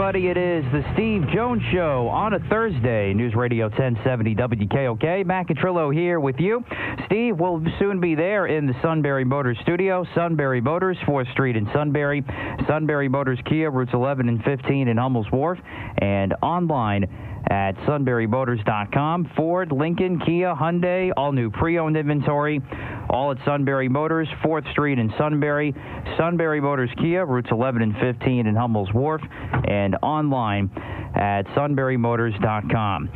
Everybody. It is the Steve Jones Show on a Thursday. News Radio 1070 WKOK. Matt Catrillo here with you. Steve will soon be there in the Sunbury Motors studio. Sunbury Motors, 4th Street in Sunbury. Sunbury Motors Kia, routes 11 and 15 in Hummel's Wharf. And online at sunburymotors.com. Ford, Lincoln, Kia, Hyundai, all new pre-owned inventory. All at Sunbury Motors, 4th Street in Sunbury. Sunbury Motors Kia, routes 11 and 15 in Hummel's Wharf. And online at sunburymotors.com.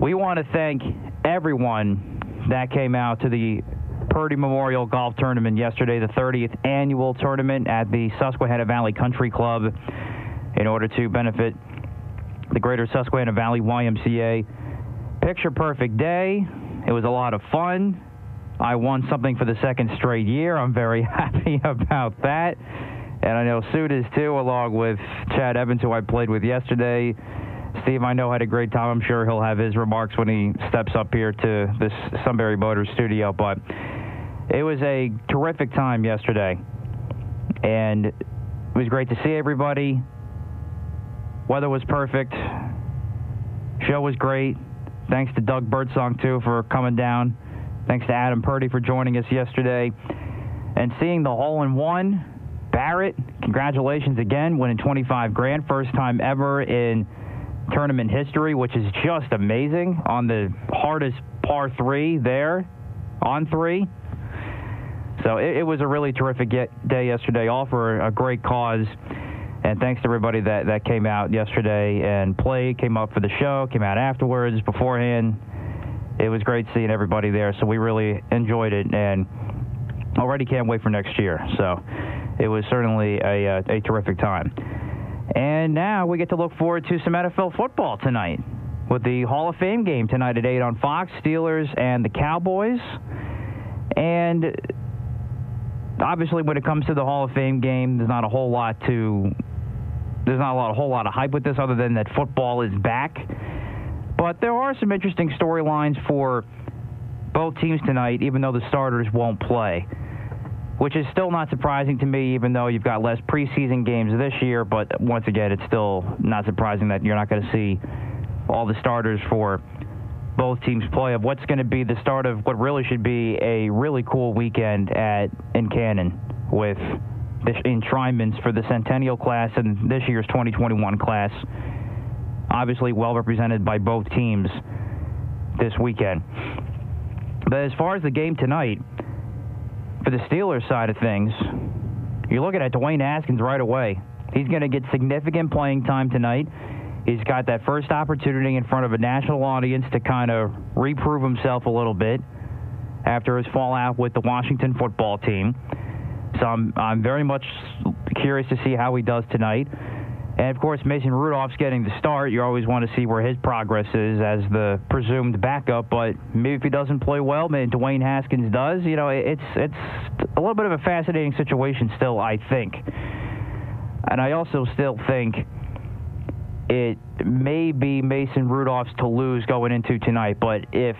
We want to thank everyone that came out to the Purdy Memorial Golf Tournament yesterday, the 30th annual tournament at the Susquehanna Valley Country Club, in order to benefit the Greater Susquehanna Valley YMCA. Picture perfect day. It was a lot of fun. I won something for the second straight year. I'm very happy about that. And I know Suit is too, along with Chad Evans, who I played with yesterday. Steve, I know, had a great time. I'm sure he'll have his remarks when he steps up here to this Sunbury Motors studio. But it was a terrific time yesterday. And it was great to see everybody. Weather was perfect. Show was great. Thanks to Doug Birdsong, too, for coming down. Thanks to Adam Purdy for joining us yesterday. And seeing the hole in one, Barrett, congratulations again, winning 25 grand. First time ever in tournament history, which is just amazing on the hardest par three there on three. So it, it was a really terrific get, day yesterday, all for a great cause. And thanks to everybody that, that came out yesterday and played, came up for the show, came out afterwards, beforehand. It was great seeing everybody there, so we really enjoyed it and already can't wait for next year. So it was certainly a, uh, a terrific time. And now we get to look forward to some NFL football tonight with the Hall of Fame game tonight at 8 on Fox, Steelers and the Cowboys. And obviously when it comes to the Hall of Fame game, there's not a whole lot to there's not a lot a whole lot of hype with this other than that football is back. But there are some interesting storylines for both teams tonight, even though the starters won't play. Which is still not surprising to me, even though you've got less preseason games this year. But once again, it's still not surprising that you're not going to see all the starters for both teams play of what's going to be the start of what really should be a really cool weekend at in Canton with the enshrinements for the Centennial class and this year's 2021 class. Obviously, well represented by both teams this weekend. But as far as the game tonight, for the Steelers side of things, you're looking at Dwayne Haskins right away. He's going to get significant playing time tonight. He's got that first opportunity in front of a national audience to kind of reprove himself a little bit after his fallout with the Washington football team. So I'm, I'm very much curious to see how he does tonight. And of course, Mason Rudolph's getting the start. You always want to see where his progress is as the presumed backup. But maybe if he doesn't play well, maybe Dwayne Haskins does. You know, it's it's a little bit of a fascinating situation still. I think, and I also still think it may be Mason Rudolph's to lose going into tonight. But if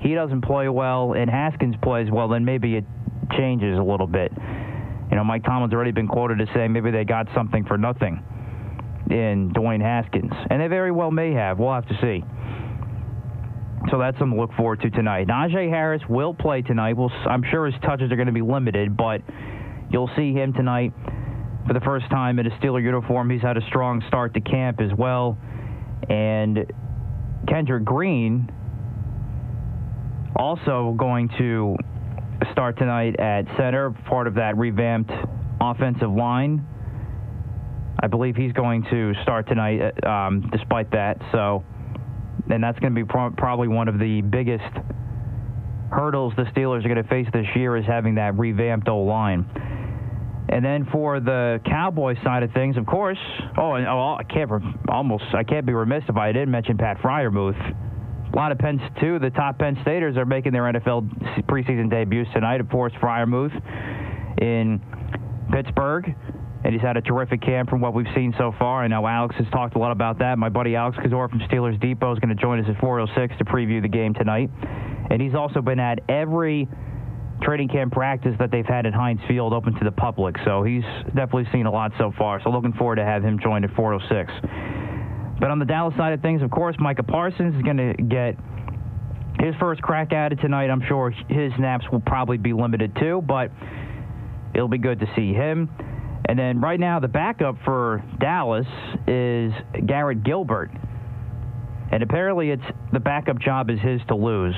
he doesn't play well and Haskins plays well, then maybe it changes a little bit. You know, Mike Tomlin's already been quoted as saying maybe they got something for nothing in Dwayne Haskins, and they very well may have. We'll have to see. So that's something to look forward to tonight. Najee Harris will play tonight. We'll, I'm sure his touches are going to be limited, but you'll see him tonight for the first time in a Steeler uniform. He's had a strong start to camp as well. And Kendrick Green also going to start tonight at center, part of that revamped offensive line. I believe he's going to start tonight, um, despite that. So, and that's going to be pro- probably one of the biggest hurdles the Steelers are going to face this year is having that revamped O line. And then for the Cowboys side of things, of course, oh, and, oh, I can't almost I can't be remiss if I didn't mention Pat Freiermuth. A lot of Penn, too. The top Penn Staters are making their NFL preseason debuts tonight. Of course, Freiermuth in Pittsburgh, and he's had a terrific camp from what we've seen so far. I know Alex has talked a lot about that. My buddy Alex Kozora from Steelers Depot is going to join us at 4:06 to preview the game tonight, and he's also been at every training camp practice that they've had at Heinz Field open to the public. So he's definitely seen a lot so far. So looking forward to have him join at 4:06. But on the Dallas side of things, of course, Micah Parsons is going to get his first crack at it tonight. I'm sure his snaps will probably be limited too, but it'll be good to see him. And then right now, the backup for Dallas is Garrett Gilbert. And apparently, it's the backup job is his to lose.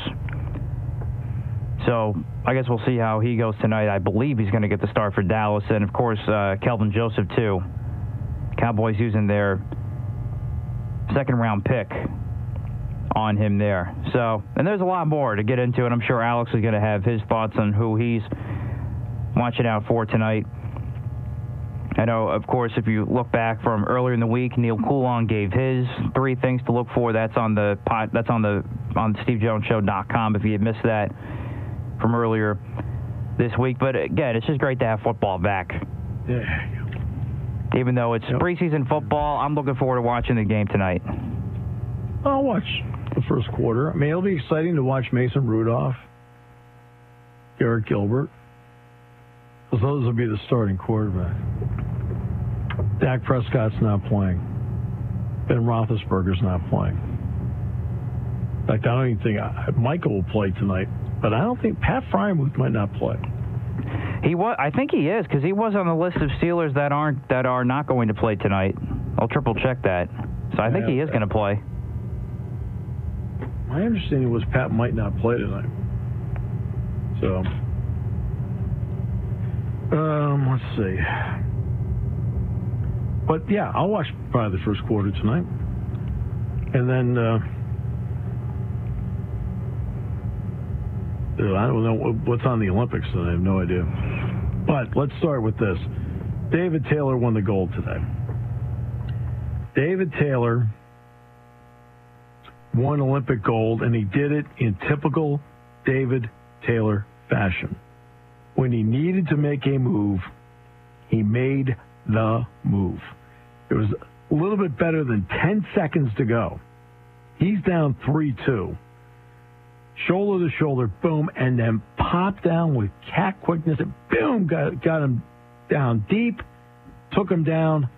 So I guess we'll see how he goes tonight. I believe he's going to get the start for Dallas, and of course, uh, Kelvin Joseph too. Cowboys using their second round pick on him there. So, and there's a lot more to get into, and I'm sure Alex is going to have his thoughts on who he's watching out for tonight. I know, of course, if you look back from earlier in the week, Neil Coulon gave his three things to look for. That's on the pot, that's on the on SteveJonesShow.com. If you had missed that from earlier this week, but again, it's just great to have football back. Yeah. Even though it's yep. preseason football, I'm looking forward to watching the game tonight. I'll watch the first quarter. I mean, it'll be exciting to watch Mason Rudolph, Garrett Gilbert, because those will be the starting quarterback. Dak Prescott's not playing. Ben Roethlisberger's not playing. In fact, I don't even think I, Michael will play tonight, but I don't think Pat Freiermuth might not play. He was. I think he is because he was on the list of Steelers that aren't that are not going to play tonight. I'll triple check that. So I think he is going to play. My understanding was Pat might not play tonight. So, um, let's see. But yeah, I'll watch probably the first quarter tonight, and then uh, I don't know what's on the Olympics. So I have no idea. But let's start with this. David Taylor won the gold today. David Taylor won Olympic gold, and he did it in typical David Taylor fashion. When he needed to make a move, he made the move. It was a little bit better than 10 seconds to go. He's down 3 2. Shoulder to shoulder, boom, and then popped down with cat quickness and boom, got, got him down deep, took him down,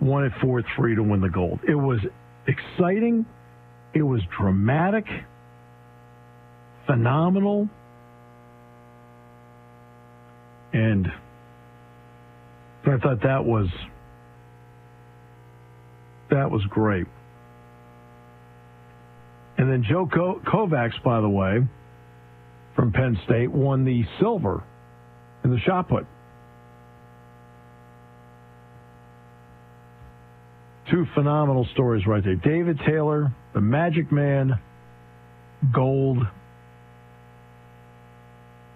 won it 4 3 to win the gold. It was exciting. It was dramatic, phenomenal, and I thought that was that was great. And then Joe Kovacs, by the way, from Penn State, won the silver in the shot put. Two phenomenal stories right there. David Taylor, the Magic Man, gold,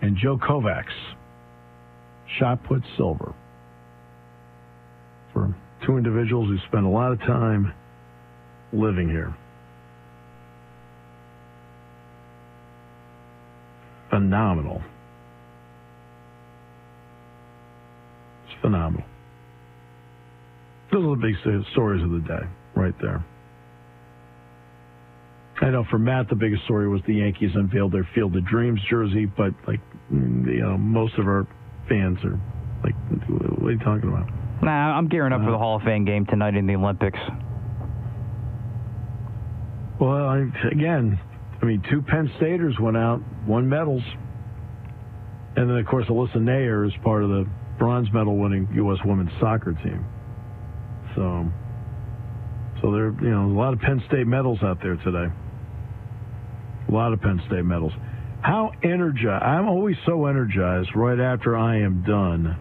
and Joe Kovacs, shot put silver. For two individuals who spend a lot of time living here. Phenomenal. It's phenomenal. Those are the big stories of the day, right there. I know for Matt, the biggest story was the Yankees unveiled their Field of Dreams jersey, but like, you know, most of our fans are like, what are you talking about? Nah, I'm gearing up uh, for the Hall of Fame game tonight in the Olympics. Well, I, again, I mean, two Penn Staters went out, won medals, and then of course Alyssa Naeher is part of the bronze medal winning U.S. women's soccer team. So, so there, you know, a lot of Penn State medals out there today. A lot of Penn State medals. How energized? I'm always so energized right after I am done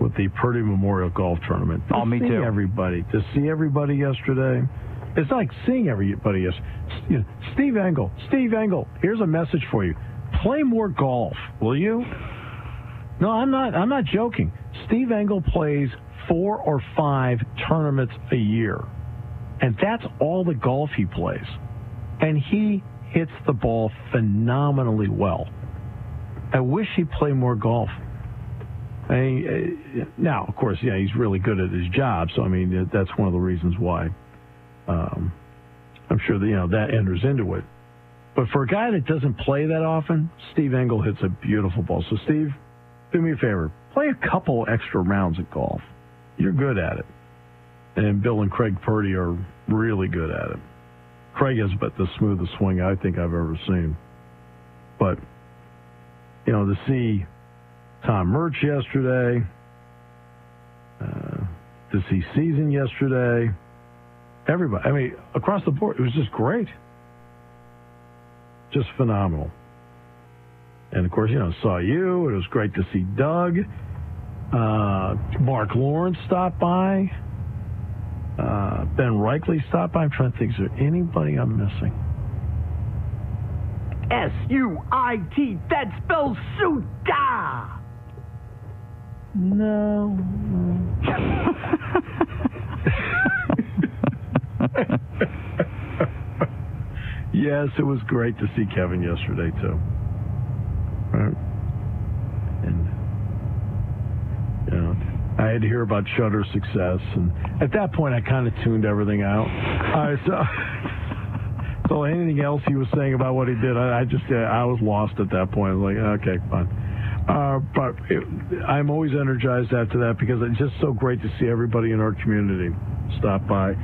with the Purdy Memorial Golf Tournament. Oh, me see too. Everybody to see everybody yesterday. It's like seeing everybody. is you know, Steve Engel. Steve Engel. Here's a message for you. Play more golf, will you? No, I'm not. I'm not joking. Steve Engel plays four or five tournaments a year, and that's all the golf he plays. And he hits the ball phenomenally well. I wish he'd play more golf. I mean, uh, now, of course, yeah, he's really good at his job. So I mean, that's one of the reasons why. Um, I'm sure that you know that enters into it. But for a guy that doesn't play that often, Steve Engel hits a beautiful ball. So Steve, do me a favor, play a couple extra rounds of golf. You're good at it. And Bill and Craig Purdy are really good at it. Craig has but the smoothest swing I think I've ever seen. But you know, to see Tom Murch yesterday, uh, to see Season yesterday, everybody. I mean, across the board, it was just great, just phenomenal. And of course, you know, saw you. It was great to see Doug. Uh, Mark Lawrence stopped by. Uh, ben Reichley stopped by. I'm trying to think, is there anybody I'm missing? S U I T. That spells Suda. No. yes, it was great to see Kevin yesterday too. Right. And you know, I had to hear about Shutter's success, and at that point, I kind of tuned everything out. I so, so anything else he was saying about what he did, I, I just uh, I was lost at that point. I was like, okay, fine. Uh, but it, I'm always energized after that because it's just so great to see everybody in our community stop by.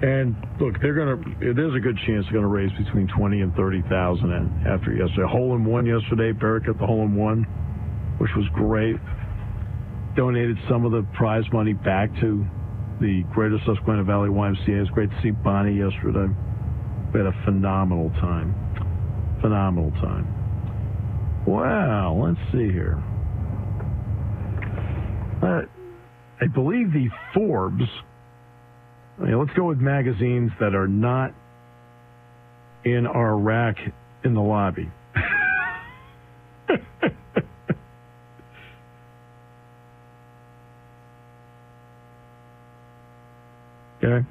And look, they're gonna. There's a good chance they're gonna raise between twenty and thirty thousand. And after yesterday. Hole in one yesterday. Barrett got the hole in one, which was great. Donated some of the prize money back to the Greater Susquehanna Valley YMCA. It was great to see Bonnie yesterday. We had a phenomenal time. Phenomenal time. Well, let's see here. Uh, I believe the Forbes. I let's go with magazines that are not in our rack in the lobby. okay.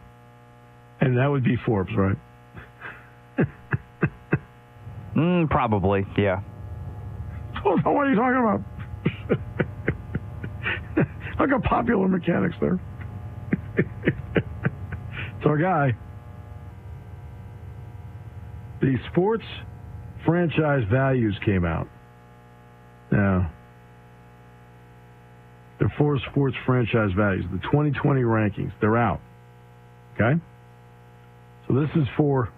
And that would be Forbes, right? Mm, probably, yeah. what are you talking about? Look at popular mechanics there. It's our guy. The sports franchise values came out. Now, the four sports franchise values, the 2020 rankings, they're out. Okay? So this is for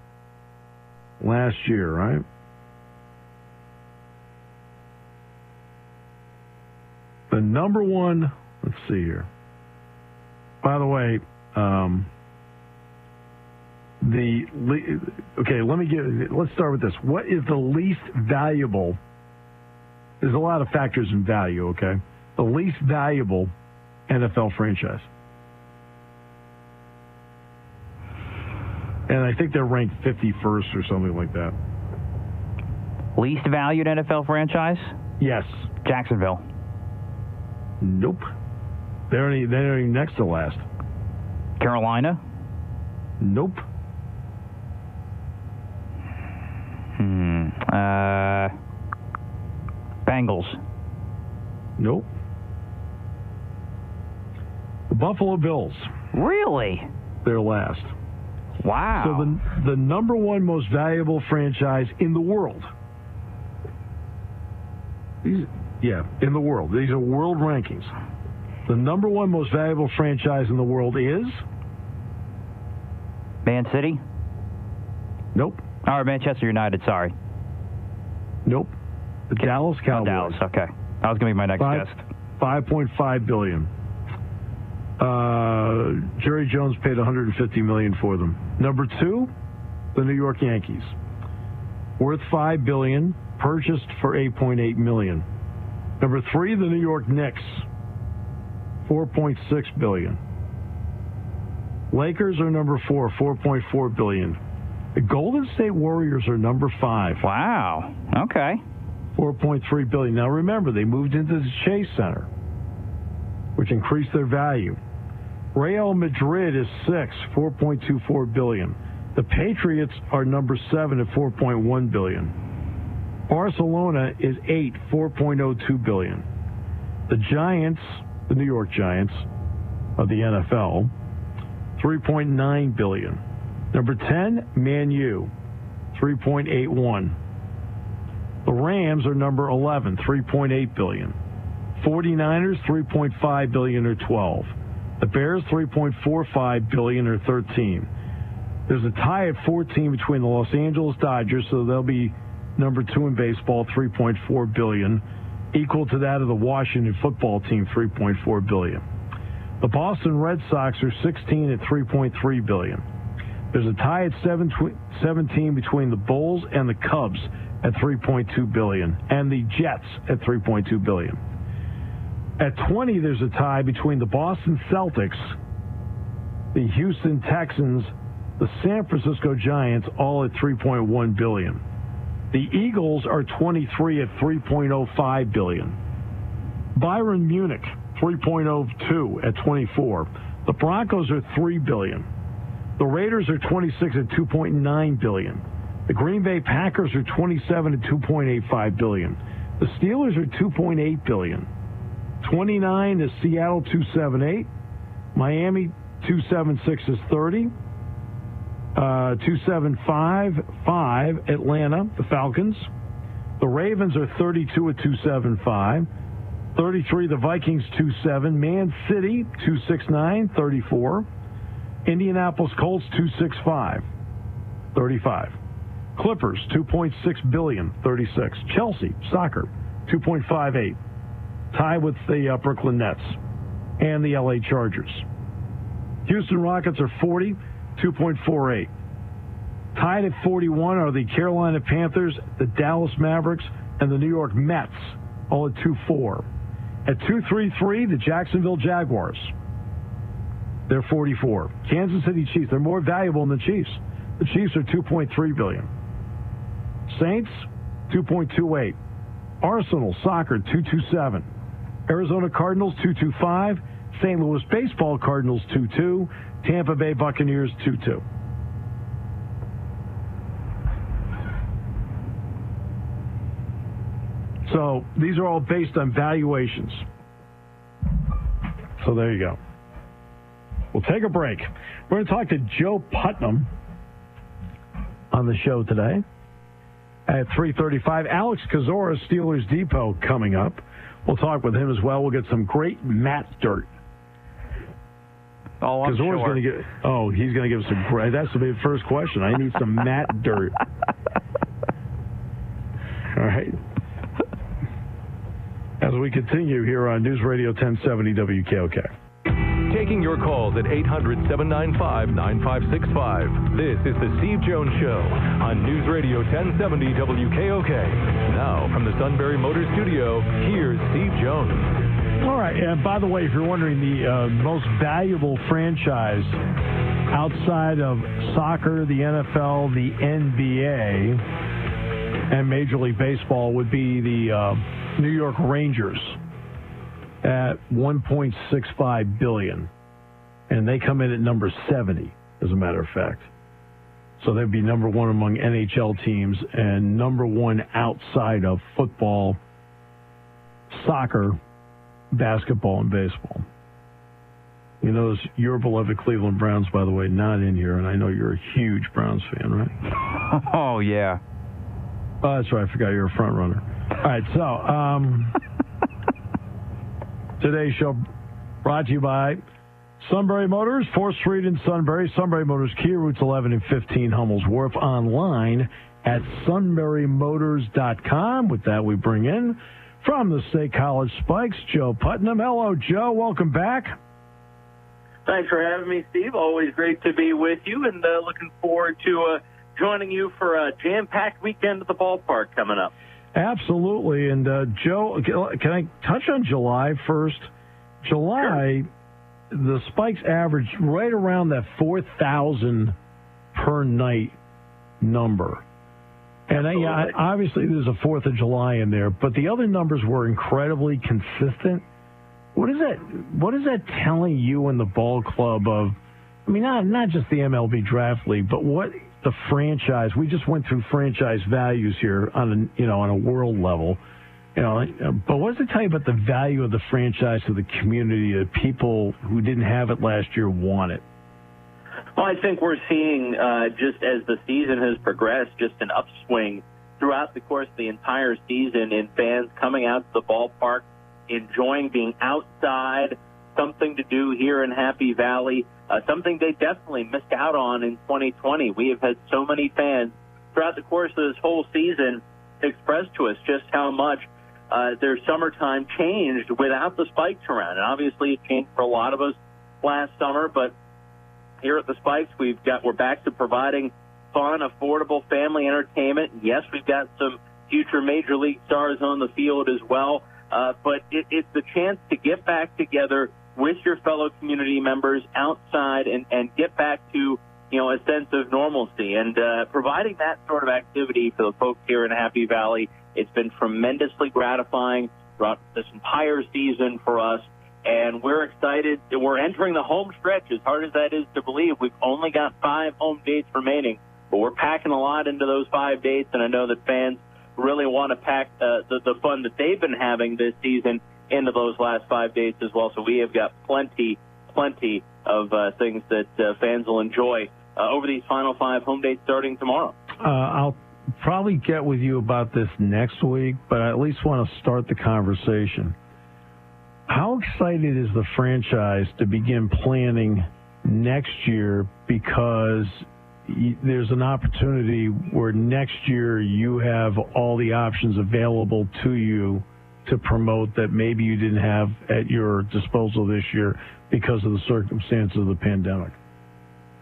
last year, right? The number one, let's see here. By the way, um, the okay, let me get. Let's start with this. What is the least valuable? There's a lot of factors in value. Okay, the least valuable NFL franchise, and I think they're ranked 51st or something like that. Least valued NFL franchise? Yes. Jacksonville. Nope. They're they're next to last. Carolina? Nope. Uh. Bengals. Nope. The Buffalo Bills. Really? They're last. Wow. So the the number one most valuable franchise in the world. These, yeah, in the world. These are world rankings. The number one most valuable franchise in the world is Man City? nope, Or Manchester United, sorry. Nope. The Dallas Cowboys. Dallas, okay. That was going to be my next Five- guess. 5.5 billion. Uh, Jerry Jones paid 150 million for them. Number two, the New York Yankees, worth 5 billion, purchased for 8.8 million. Number three, the New York Knicks, 4.6 billion. Lakers are number four, 4.4 billion. The Golden State Warriors are number five. Wow. Okay. 4.3 billion. Now remember, they moved into the Chase Center, which increased their value. Real Madrid is six, 4.24 billion. The Patriots are number seven at 4.1 billion. Barcelona is eight, 4.02 billion. The Giants, the New York Giants of the NFL, 3.9 billion. Number 10, Man U, 3.81. The Rams are number 11, 3.8 billion. 49ers, 3.5 billion or 12. The Bears, 3.45 billion or 13. There's a tie at 14 between the Los Angeles Dodgers, so they'll be number two in baseball, 3.4 billion, equal to that of the Washington football team, 3.4 billion. The Boston Red Sox are 16 at 3.3 billion. There's a tie at 17 between the Bulls and the Cubs at 3.2 billion, and the Jets at 3.2 billion. At 20, there's a tie between the Boston Celtics, the Houston Texans, the San Francisco Giants, all at 3.1 billion. The Eagles are 23 at 3.05 billion. Bayern Munich 3.02 at 24. The Broncos are 3 billion. The Raiders are 26 at 2.9 billion. The Green Bay Packers are 27 at 2.85 billion. The Steelers are 2.8 billion. 29 is Seattle 278. Miami 276 is 30. Uh, 275 5 Atlanta, the Falcons. The Ravens are 32 at 275. 33 the Vikings 27. Man City 269 34. Indianapolis Colts 265 35. Clippers 2.6 billion 36. Chelsea soccer 2.58. Tie with the uh, Brooklyn Nets and the LA Chargers. Houston Rockets are 40 2.48. Tied at 41 are the Carolina Panthers, the Dallas Mavericks, and the New York Mets, all at 2.4. At 2.33, the Jacksonville Jaguars. They're 44. Kansas City Chiefs, they're more valuable than the Chiefs. The Chiefs are 2.3 billion. Saints, 2.28. Arsenal Soccer, 227. Arizona Cardinals, 225. St. Louis Baseball Cardinals, 2-2. Tampa Bay Buccaneers 2 2. So these are all based on valuations. So there you go. We'll take a break. We're going to talk to Joe Putnam on the show today at 3:35. Alex Kozora, Steelers Depot, coming up. We'll talk with him as well. We'll get some great Matt dirt Oh, I'm sure. to get. Oh, he's going to give us a great. That's the first question. I need some Matt dirt. All right. As we continue here on News Radio 1070 WKOK. Taking your calls at 800 795 9565. This is The Steve Jones Show on News Radio 1070 WKOK. Now, from the Sunbury Motor Studio, here's Steve Jones. All right. And by the way, if you're wondering, the uh, most valuable franchise outside of soccer, the NFL, the NBA, and Major League Baseball would be the uh, New York Rangers at 1.65 billion, and they come in at number 70, as a matter of fact. So they'd be number one among NHL teams and number one outside of football, soccer, basketball and baseball. You notice your beloved Cleveland Browns, by the way, not in here, and I know you're a huge Browns fan, right? Oh, yeah. Oh, that's right. I forgot you're a front runner. All right, so um, today's show brought to you by Sunbury Motors, 4th Street in Sunbury. Sunbury Motors, Kia Routes 11 and 15, Hummels Wharf. Online at sunburymotors.com. With that, we bring in From the State College Spikes, Joe Putnam. Hello, Joe. Welcome back. Thanks for having me, Steve. Always great to be with you, and uh, looking forward to uh, joining you for a jam-packed weekend at the ballpark coming up. Absolutely. And uh, Joe, can I touch on July first? July, sure. The Spikes averaged right around that four thousand per night number. And uh, yeah, obviously there's a Fourth of July in there, but the other numbers were incredibly consistent. What is that? What is that telling you in the ball club of? I mean, not not just the MLB draft league, but what the franchise. We just went through franchise values here on a you know on a world level. Know, but what does it tell you about the value of the franchise to the community? That people who didn't have it last year want it. Well, I think we're seeing uh, just as the season has progressed, just an upswing throughout the course of the entire season in fans coming out to the ballpark, enjoying being outside, something to do here in Happy Valley, uh, something they definitely missed out on in 2020. We have had so many fans throughout the course of this whole season express to us just how much uh, their summertime changed without the spikes around. And obviously, it changed for a lot of us last summer, but here at the Spikes, we've got we're back to providing fun, affordable family entertainment. Yes, we've got some future major league stars on the field as well. Uh, but it, it's the chance to get back together with your fellow community members outside and, and get back to you know a sense of normalcy and uh, providing that sort of activity for the folks here in Happy Valley. It's been tremendously gratifying throughout this entire season for us and we're excited. We're entering the home stretch. As hard as that is to believe, we've only got five home dates remaining, but we're packing a lot into those five dates, and I know that fans really want to pack uh, the, the fun that they've been having this season into those last five dates as well. So we have got plenty, plenty of uh, things that uh, fans will enjoy uh, over these final five home dates starting tomorrow. Uh, I'll probably get with you about this next week, but I at least want to start the conversation. How excited is the franchise to begin planning next year because there's an opportunity where next year you have all the options available to you to promote that maybe you didn't have at your disposal this year because of the circumstances of the pandemic.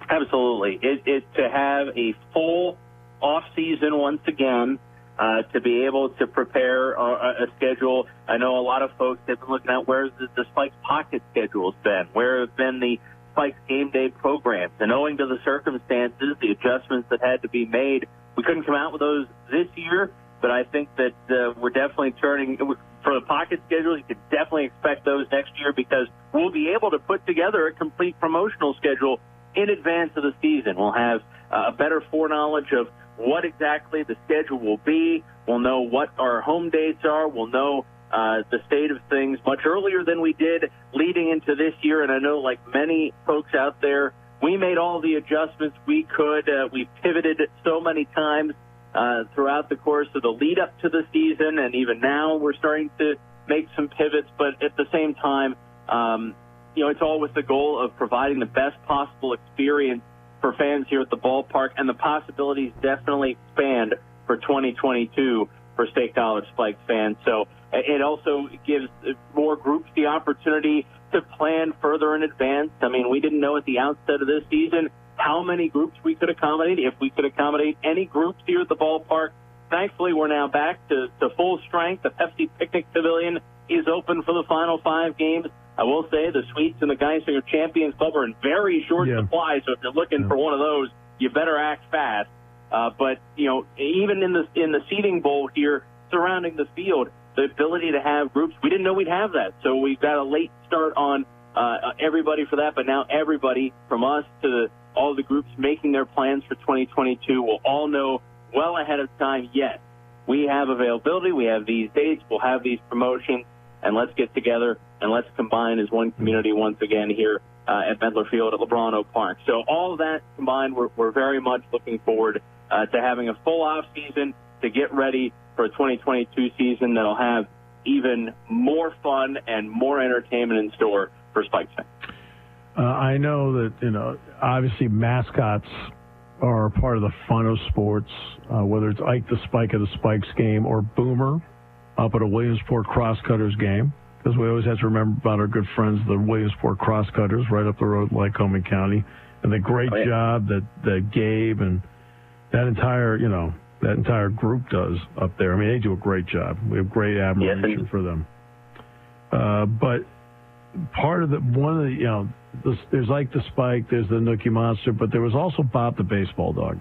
Absolutely. It, it to have a full off season once again uh, to be able to prepare a, a, schedule. I know a lot of folks have been looking at where's the, the Spikes pocket schedules been, where have been the Spikes game day programs, and owing to the circumstances, the adjustments that had to be made, we couldn't come out with those this year. But I think that uh, we're definitely turning for the pocket schedule. You can definitely expect those next year because we'll be able to put together a complete promotional schedule in advance of the season. We'll have uh, a better foreknowledge of what exactly the schedule will be. We'll know what our home dates are. We'll know uh, the state of things much earlier than we did leading into this year. And I know, like many folks out there, we made all the adjustments we could. Uh, we pivoted so many times uh, throughout the course of the lead up to the season, and even now we're starting to make some pivots. But at the same time, um, you know, it's all with the goal of providing the best possible experience for fans here at the ballpark, and the possibilities definitely expand for 2022 for State College Spikes fans. So it also gives more groups the opportunity to plan further in advance. I mean, we didn't know at the outset of this season how many groups we could accommodate, if we could accommodate any groups here at the ballpark. Thankfully, we're now back to, to full strength. The Pepsi Picnic Pavilion is open for the final five games. I will say the suites and the Geisinger Champions Club are in very short yeah. supply, so if you're looking yeah. for one of those, you better act fast. Uh, but you know, even in the in the seating bowl here surrounding the field, the ability to have groups, we didn't know we'd have that. So we've got a late start on uh, everybody for that, but now everybody from us to the, all the groups making their plans for 2022 will all know well ahead of time. Yes, we have availability. We have these dates. We'll have these promotions and let's get together and let's combine as one community once again here uh, at Medlar Field at Lubrano Park. So all that combined, we're, we're very much looking forward uh, to having a full off season to get ready for a 2022 season that'll have even more fun and more entertainment in store for Spikes fans. Uh, I know that you know obviously mascots are part of the fun of sports, uh, whether it's Ike the Spike of the Spikes game or Boomer up at a Williamsport Crosscutters game because we always have to remember about our good friends, the Williamsport Crosscutters, right up the road in Lycoming County, and the great Oh, yeah. job that that Gabe and that entire you know that entire group does up there. I mean, they do a great job. We have great admiration and- for them. Uh, but part of the one of the you know there's, there's like the Spike, there's the Nookie Monster, but there was also Bob the baseball dog.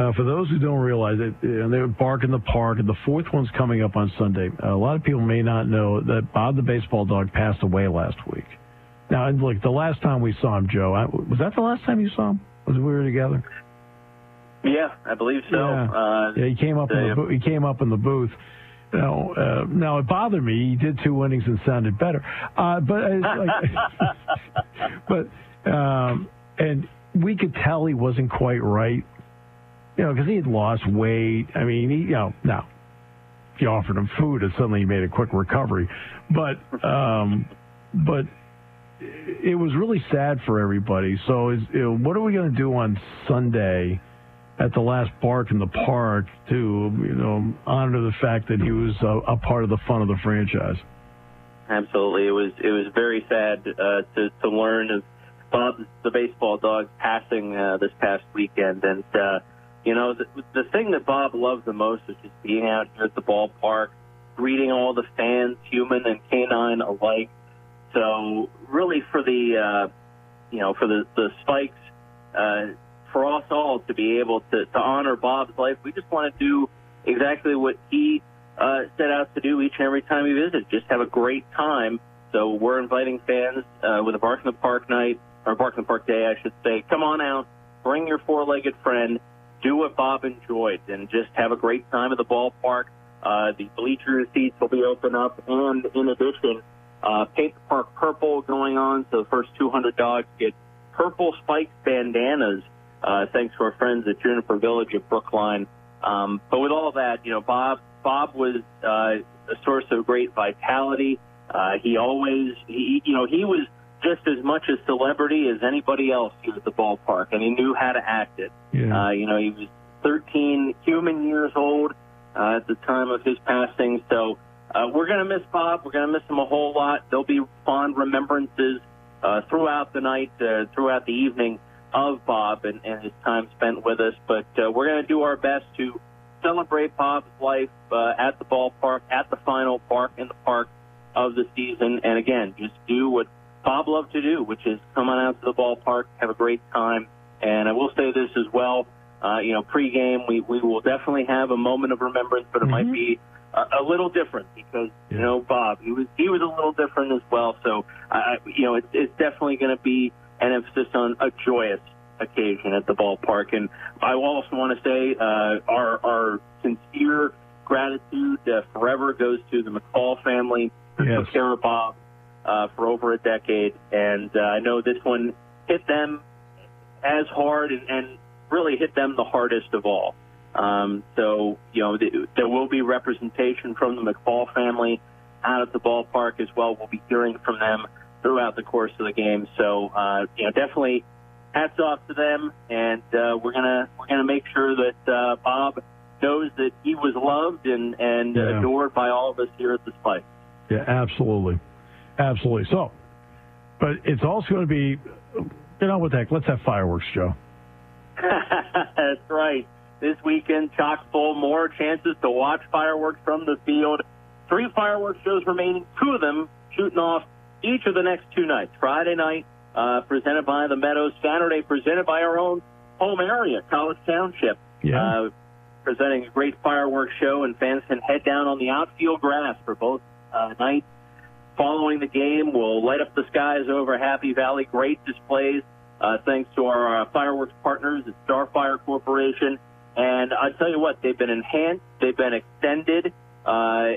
Uh, for those who don't realize it, and they would bark in the park, and the fourth one's coming up on Sunday. a lot of people may not know that Bob the baseball dog passed away last week. Now, and look, the last time we saw him, Joe, I, was that the last time you saw him? Was we were together? Yeah, I believe so. Yeah. Uh, Yeah, he came up in the the- bo- he came up in the booth. Now, uh, now it bothered me. He did two innings and sounded better. Uh, but like, but um, and we could tell he wasn't quite right. You know, because he had lost weight. I mean, he, you know, now if you offered him food, and suddenly he made a quick recovery. But um, but it was really sad for everybody. So, is, you know, what are we going to do on Sunday? at the last bark in the park to you know honor the fact that he was a, a part of the fun of the franchise. Absolutely, it was it was very sad uh, to to learn of Bob the baseball dog passing uh, this past weekend, and uh, you know the, the thing that Bob loved the most was just being out here at the ballpark, greeting all the fans, human and canine alike. So really, for the uh, you know for the the Spikes, uh, for us all to be able to to honor Bob's life, we just want to do exactly what he uh, set out to do each and every time we visit. Just have a great time. So we're inviting fans uh, with a Bark in the Park night, or Bark in the Park day, I should say. Come on out, bring your four-legged friend, do what Bob enjoyed, and just have a great time at the ballpark. Uh, the bleacher seats will be open up, and in addition, uh, paint the park purple going on. So the first 200 dogs get purple spiked bandanas, uh, thanks to our friends at Juniper Village at Brookline. Um, but with all that, you know, Bob Bob was uh, a source of great vitality. Uh, he always, he, you know, he was just as much a celebrity as anybody else here at the ballpark, and he knew how to act it. Yeah. Uh, you know, he was 13 human years old uh, at the time of his passing. So uh, we're going to miss Bob. We're going to miss him a whole lot. There'll be fond remembrances uh, throughout the night, uh, throughout the evening of Bob and, and his time spent with us. But uh, we're going to do our best to celebrate Bob's life uh, at the ballpark, at the final park in the park of the season. And again, just do what Bob loved to do, which is come on out to the ballpark, have a great time. And I will say this as well. Uh, you know, pregame, we, we will definitely have a moment of remembrance, but it might be a, a little different because, you know, Bob, he was, he was a little different as well. So, I, you know, it's, it's definitely going to be an emphasis on a joyous occasion at the ballpark. And I also want to say, uh, our, our sincere gratitude uh, forever goes to the McCall family who Yes. took care of Bob, uh, for over a decade. And, uh, I know this one hit them as hard and, and really hit them the hardest of all. Um, so, you know, th- there will be representation from the McFall family out at the ballpark as well. We'll be hearing from them throughout the course of the game. So, uh, you know, definitely hats off to them. And, uh, we're gonna, we're gonna make sure that, uh, Bob knows that he was loved and, and Yeah. adored by all of us here at the Spike. Yeah, absolutely, absolutely. So, but it's also going to be, you know, what the heck? Let's have fireworks, Joe. That's right. This weekend, chock full, more chances to watch fireworks from the field. Three fireworks shows remaining, two of them shooting off each of the next two nights. Friday night, uh, presented by the Meadows. Saturday, presented by our own home area, College Township. Yeah. Uh, presenting a great fireworks show, and fans can head down on the outfield grass for both uh, nights. Following the game, we'll light up the skies over Happy Valley. Great displays, uh, thanks to our uh, fireworks partners at Starfire Corporation. And I tell you what, they've been enhanced, they've been extended, uh,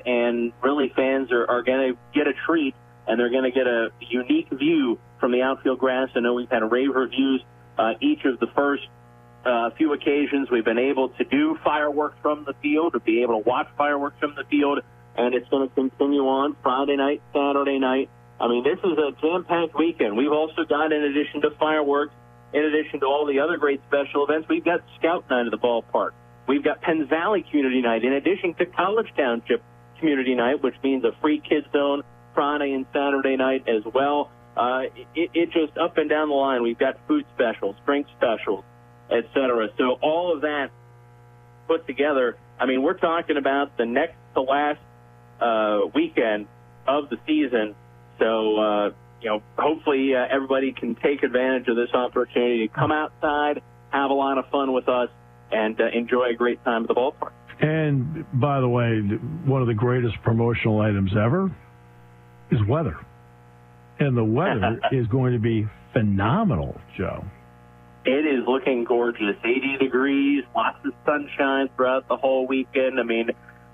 and really fans are, are going to get a treat, and they're going to get a unique view from the outfield grass. I know we've had rave reviews uh, each of the first uh, few occasions we've been able to do fireworks from the field, to be able to watch fireworks from the field, and it's going to continue on Friday night, Saturday night. I mean, this is a jam-packed weekend. We've also got, in addition to fireworks, in addition to all the other great special events, we've got Scout Night at the ballpark. We've got Penn Valley Community Night, in addition to College Township community night, which means a free kids zone Friday and Saturday night as well. Uh, it, it just up and down the line. We've got food specials, drink specials, etc. So all of that put together. I mean, we're talking about the next to last uh, weekend of the season. So uh, you know, hopefully uh, everybody can take advantage of this opportunity to come outside, have a lot of fun with us, and uh, enjoy a great time at the ballpark. And by the way, one of the greatest promotional items ever is weather. And the weather is going to be phenomenal, Joe. It is looking gorgeous. 80 degrees, lots of sunshine throughout the whole weekend. I mean,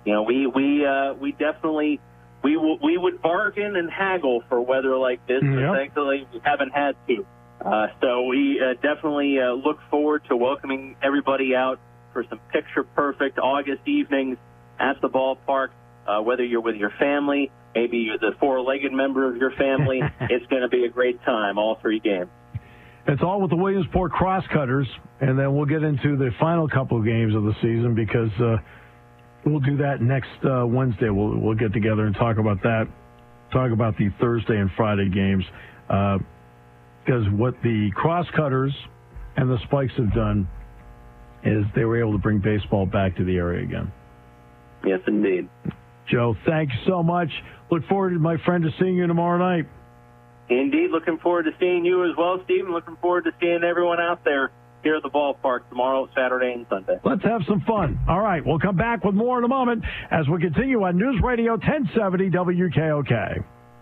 you know, we we uh, we definitely we w- we would bargain and haggle for weather like this, Yep. but thankfully we haven't had to. Uh, so we uh, definitely uh, look forward to welcoming everybody out for some picture perfect August evenings at the ballpark. Uh, whether you're with your family, maybe you're the four-legged member of your family, it's going to be a great time all three games. It's all with the Williamsport Crosscutters, and then we'll get into the final couple of games of the season because uh, we'll do that next uh, Wednesday. We'll we'll get together and talk about that. Talk about the Thursday and Friday games because what the Crosscutters and the Spikes have done is they were able to bring baseball back to the area again. Yes, indeed. Joe, thanks so much. Look forward, to my friend, to seeing you tomorrow night. Indeed, looking forward to seeing you as well, Stephen. Looking forward to seeing everyone out there here at the ballpark tomorrow, Saturday, and Sunday. Let's have some fun. All right, we'll come back with more in a moment as we continue on News Radio 1070 WKOK.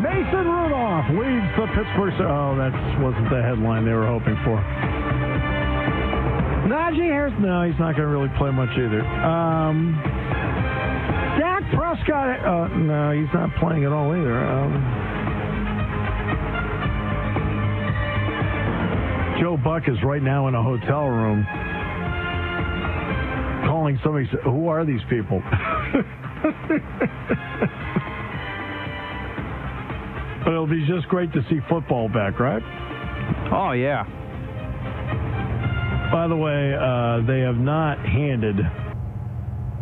Mason Rudolph leads the Pittsburgh. Oh, that wasn't the headline they were hoping for. Najee Harris, no, he's not going to really play much either. Um, Dak Prescott, uh, no, he's not playing at all either. Um, Joe Buck is right now in a hotel room calling somebody. Who are these people? but it'll be just great to see football back, right? Oh, yeah. By the way, uh, they have not handed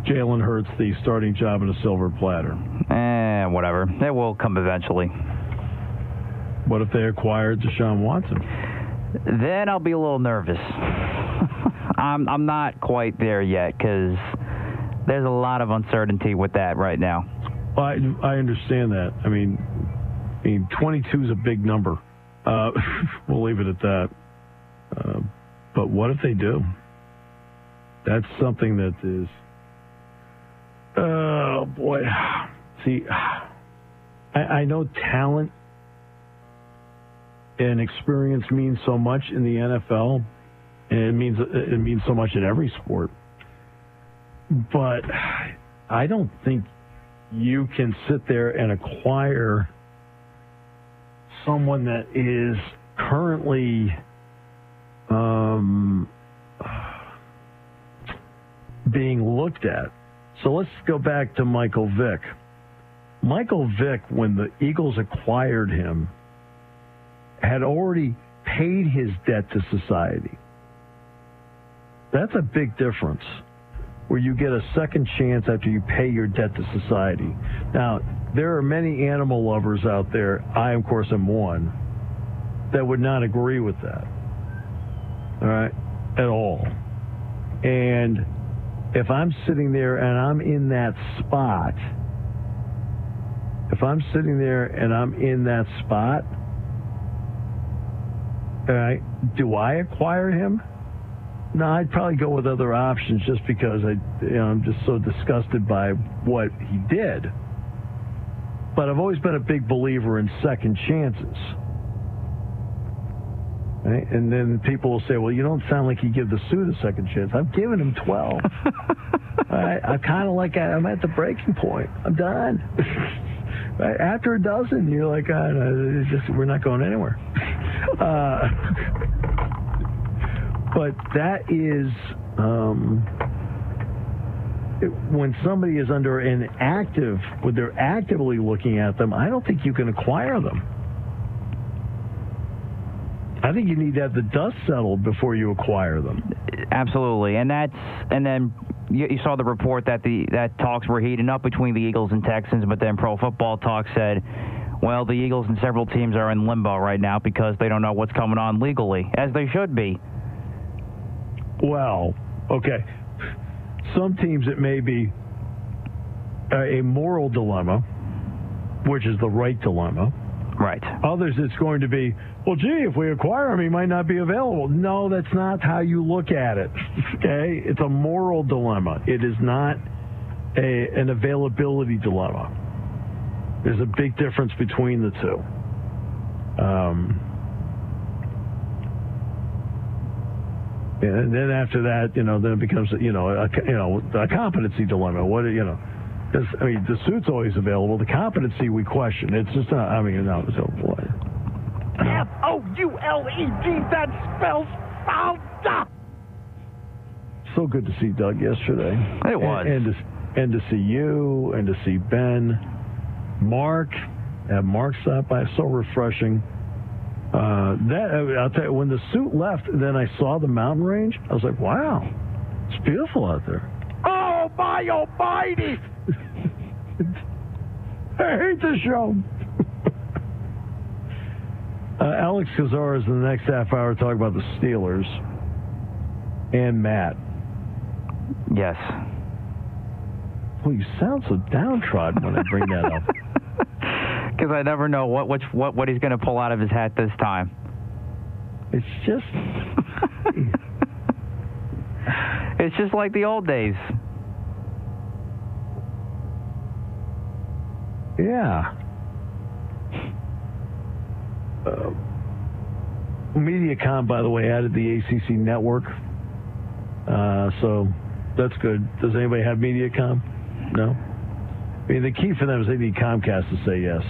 Jalen Hurts the starting job in a silver platter. Eh, whatever. It will come eventually. What if they acquired Deshaun Watson? Then I'll be a little nervous. I'm I'm not quite there yet because there's a lot of uncertainty with that right now. Well, I, I understand that. I mean, I mean, 22 is a big number. Uh, we'll leave it at that. Uh, but what if they do? That's something that is. Oh boy. See, I, I know talent and experience means so much in the NFL, and it means it means so much in every sport. But I don't think you can sit there and acquire someone that is currently um, being looked at. So let's go back to Michael Vick. Michael Vick, when the Eagles acquired him, had already paid his debt to society. That's a big difference where you get a second chance after you pay your debt to society. Now, there are many animal lovers out there, I, of course, am one, that would not agree with that. All right? At all. And if I'm sitting there and I'm in that spot, if I'm sitting there and I'm in that spot, all right, do I acquire him? No, I'd probably go with other options just because I, you know, I'm just so disgusted by what he did. But I've always been a big believer in second chances. Right? And then people will say, well, you don't sound like you give the suit a second chance. I'm giving him 12. right? I'm kind of like, I'm at the breaking point. I'm done. right? After a dozen, you're like, oh, just, we're not going anywhere. Uh, but that is um, it, when somebody is under an active, when they're actively looking at them, I don't think you can acquire them. I think you need to have the dust settled before you acquire them. Absolutely, and that's and then you, you saw the report that the that talks were heating up between the Eagles and Texans, but then Pro Football Talk said, well, the Eagles and several teams are in limbo right now because they don't know what's coming on legally, as they should be. Well, okay. Some teams it may be a moral dilemma, which is the right dilemma. Right. Others, it's going to be, well, gee, if we acquire him, he might not be available. No, that's not how you look at it. Okay? It's a moral dilemma. It is not a, an availability dilemma. There's a big difference between the two. Um, and then after that, you know, then it becomes, you know, a, you know, a competency dilemma. What, you know, because I mean, the suit's always available. The competency we question. It's just not. I mean, no, so boy. F O U L E D. That spells Fauda. So good to see Doug yesterday. It was. And, and to and to see you and to see Ben, Mark, have Mark's stop by. So refreshing. Uh, that I'll tell you, when the suit left, then I saw the mountain range. I was like, wow, it's beautiful out there. Oh my almighty! I hate this show. uh, Alex Kozora in the next half hour talk about the Steelers and Matt. Yes. Well, you sound so downtrodden when I bring that up. Because I never know what which, what what he's going to pull out of his hat this time. It's just. it's just like the old days. Yeah. Uh, MediaCom, by the way, added the ACC network. Uh, so that's good. Does anybody have MediaCom? No? I mean, the key for them is they need Comcast to say yes.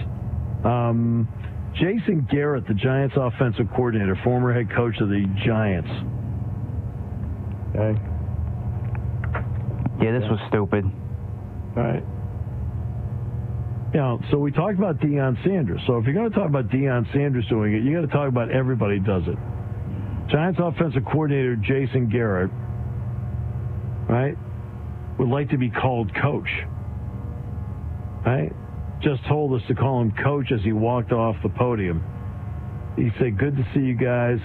Um, Jason Garrett, the Giants offensive coordinator, former head coach of the Giants. Okay. Yeah, this was stupid. All right. You know, so we talked about Deion Sanders. So if you're going to talk about Deion Sanders doing it, you got to talk about everybody does it. Giants offensive coordinator Jason Garrett, right, would like to be called coach. Right? Just told us to call him coach as he walked off the podium. He said, Good to see you guys.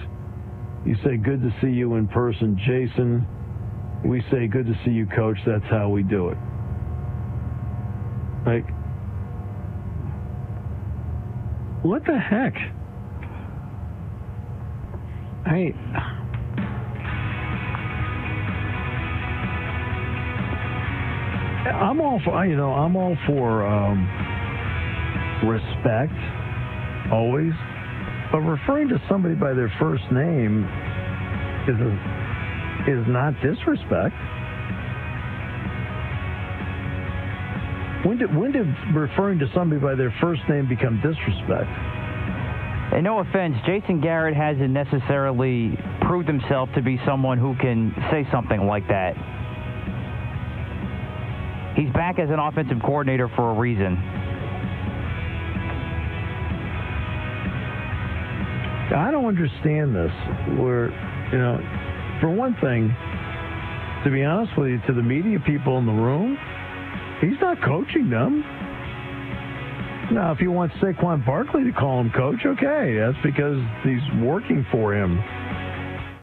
You say, Good to see you in person, Jason. We say, Good to see you, coach. That's how we do it. Like, what the heck? Hey. I'm all for, you know, I'm all for um, respect, always. But referring to somebody by their first name is a, is not disrespect. When did when did referring to somebody by their first name become disrespect? And no offense, Jason Garrett hasn't necessarily proved himself to be someone who can say something like that. He's back as an offensive coordinator for a reason. I don't understand this. Where, you know, for one thing, to be honest with you, to the media people in the room, he's not coaching them. Now, if you want Saquon Barkley to call him coach, okay, that's because he's working for him.